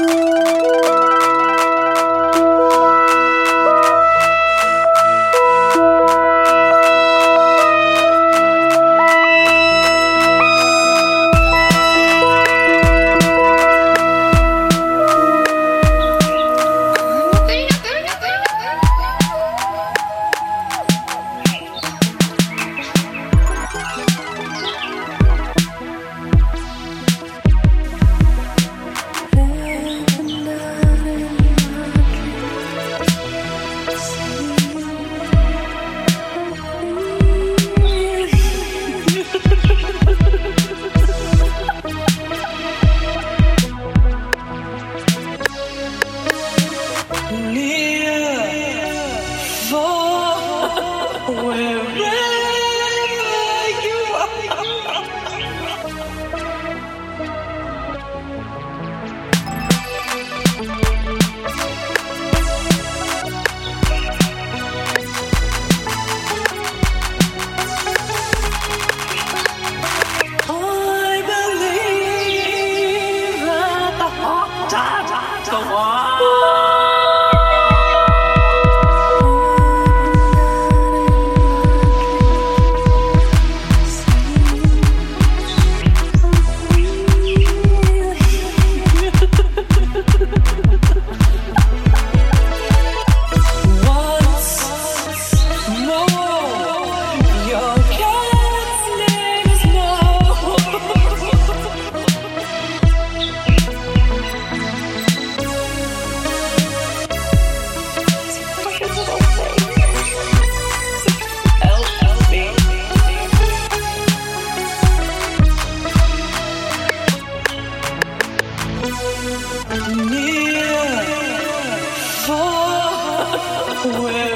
need Well.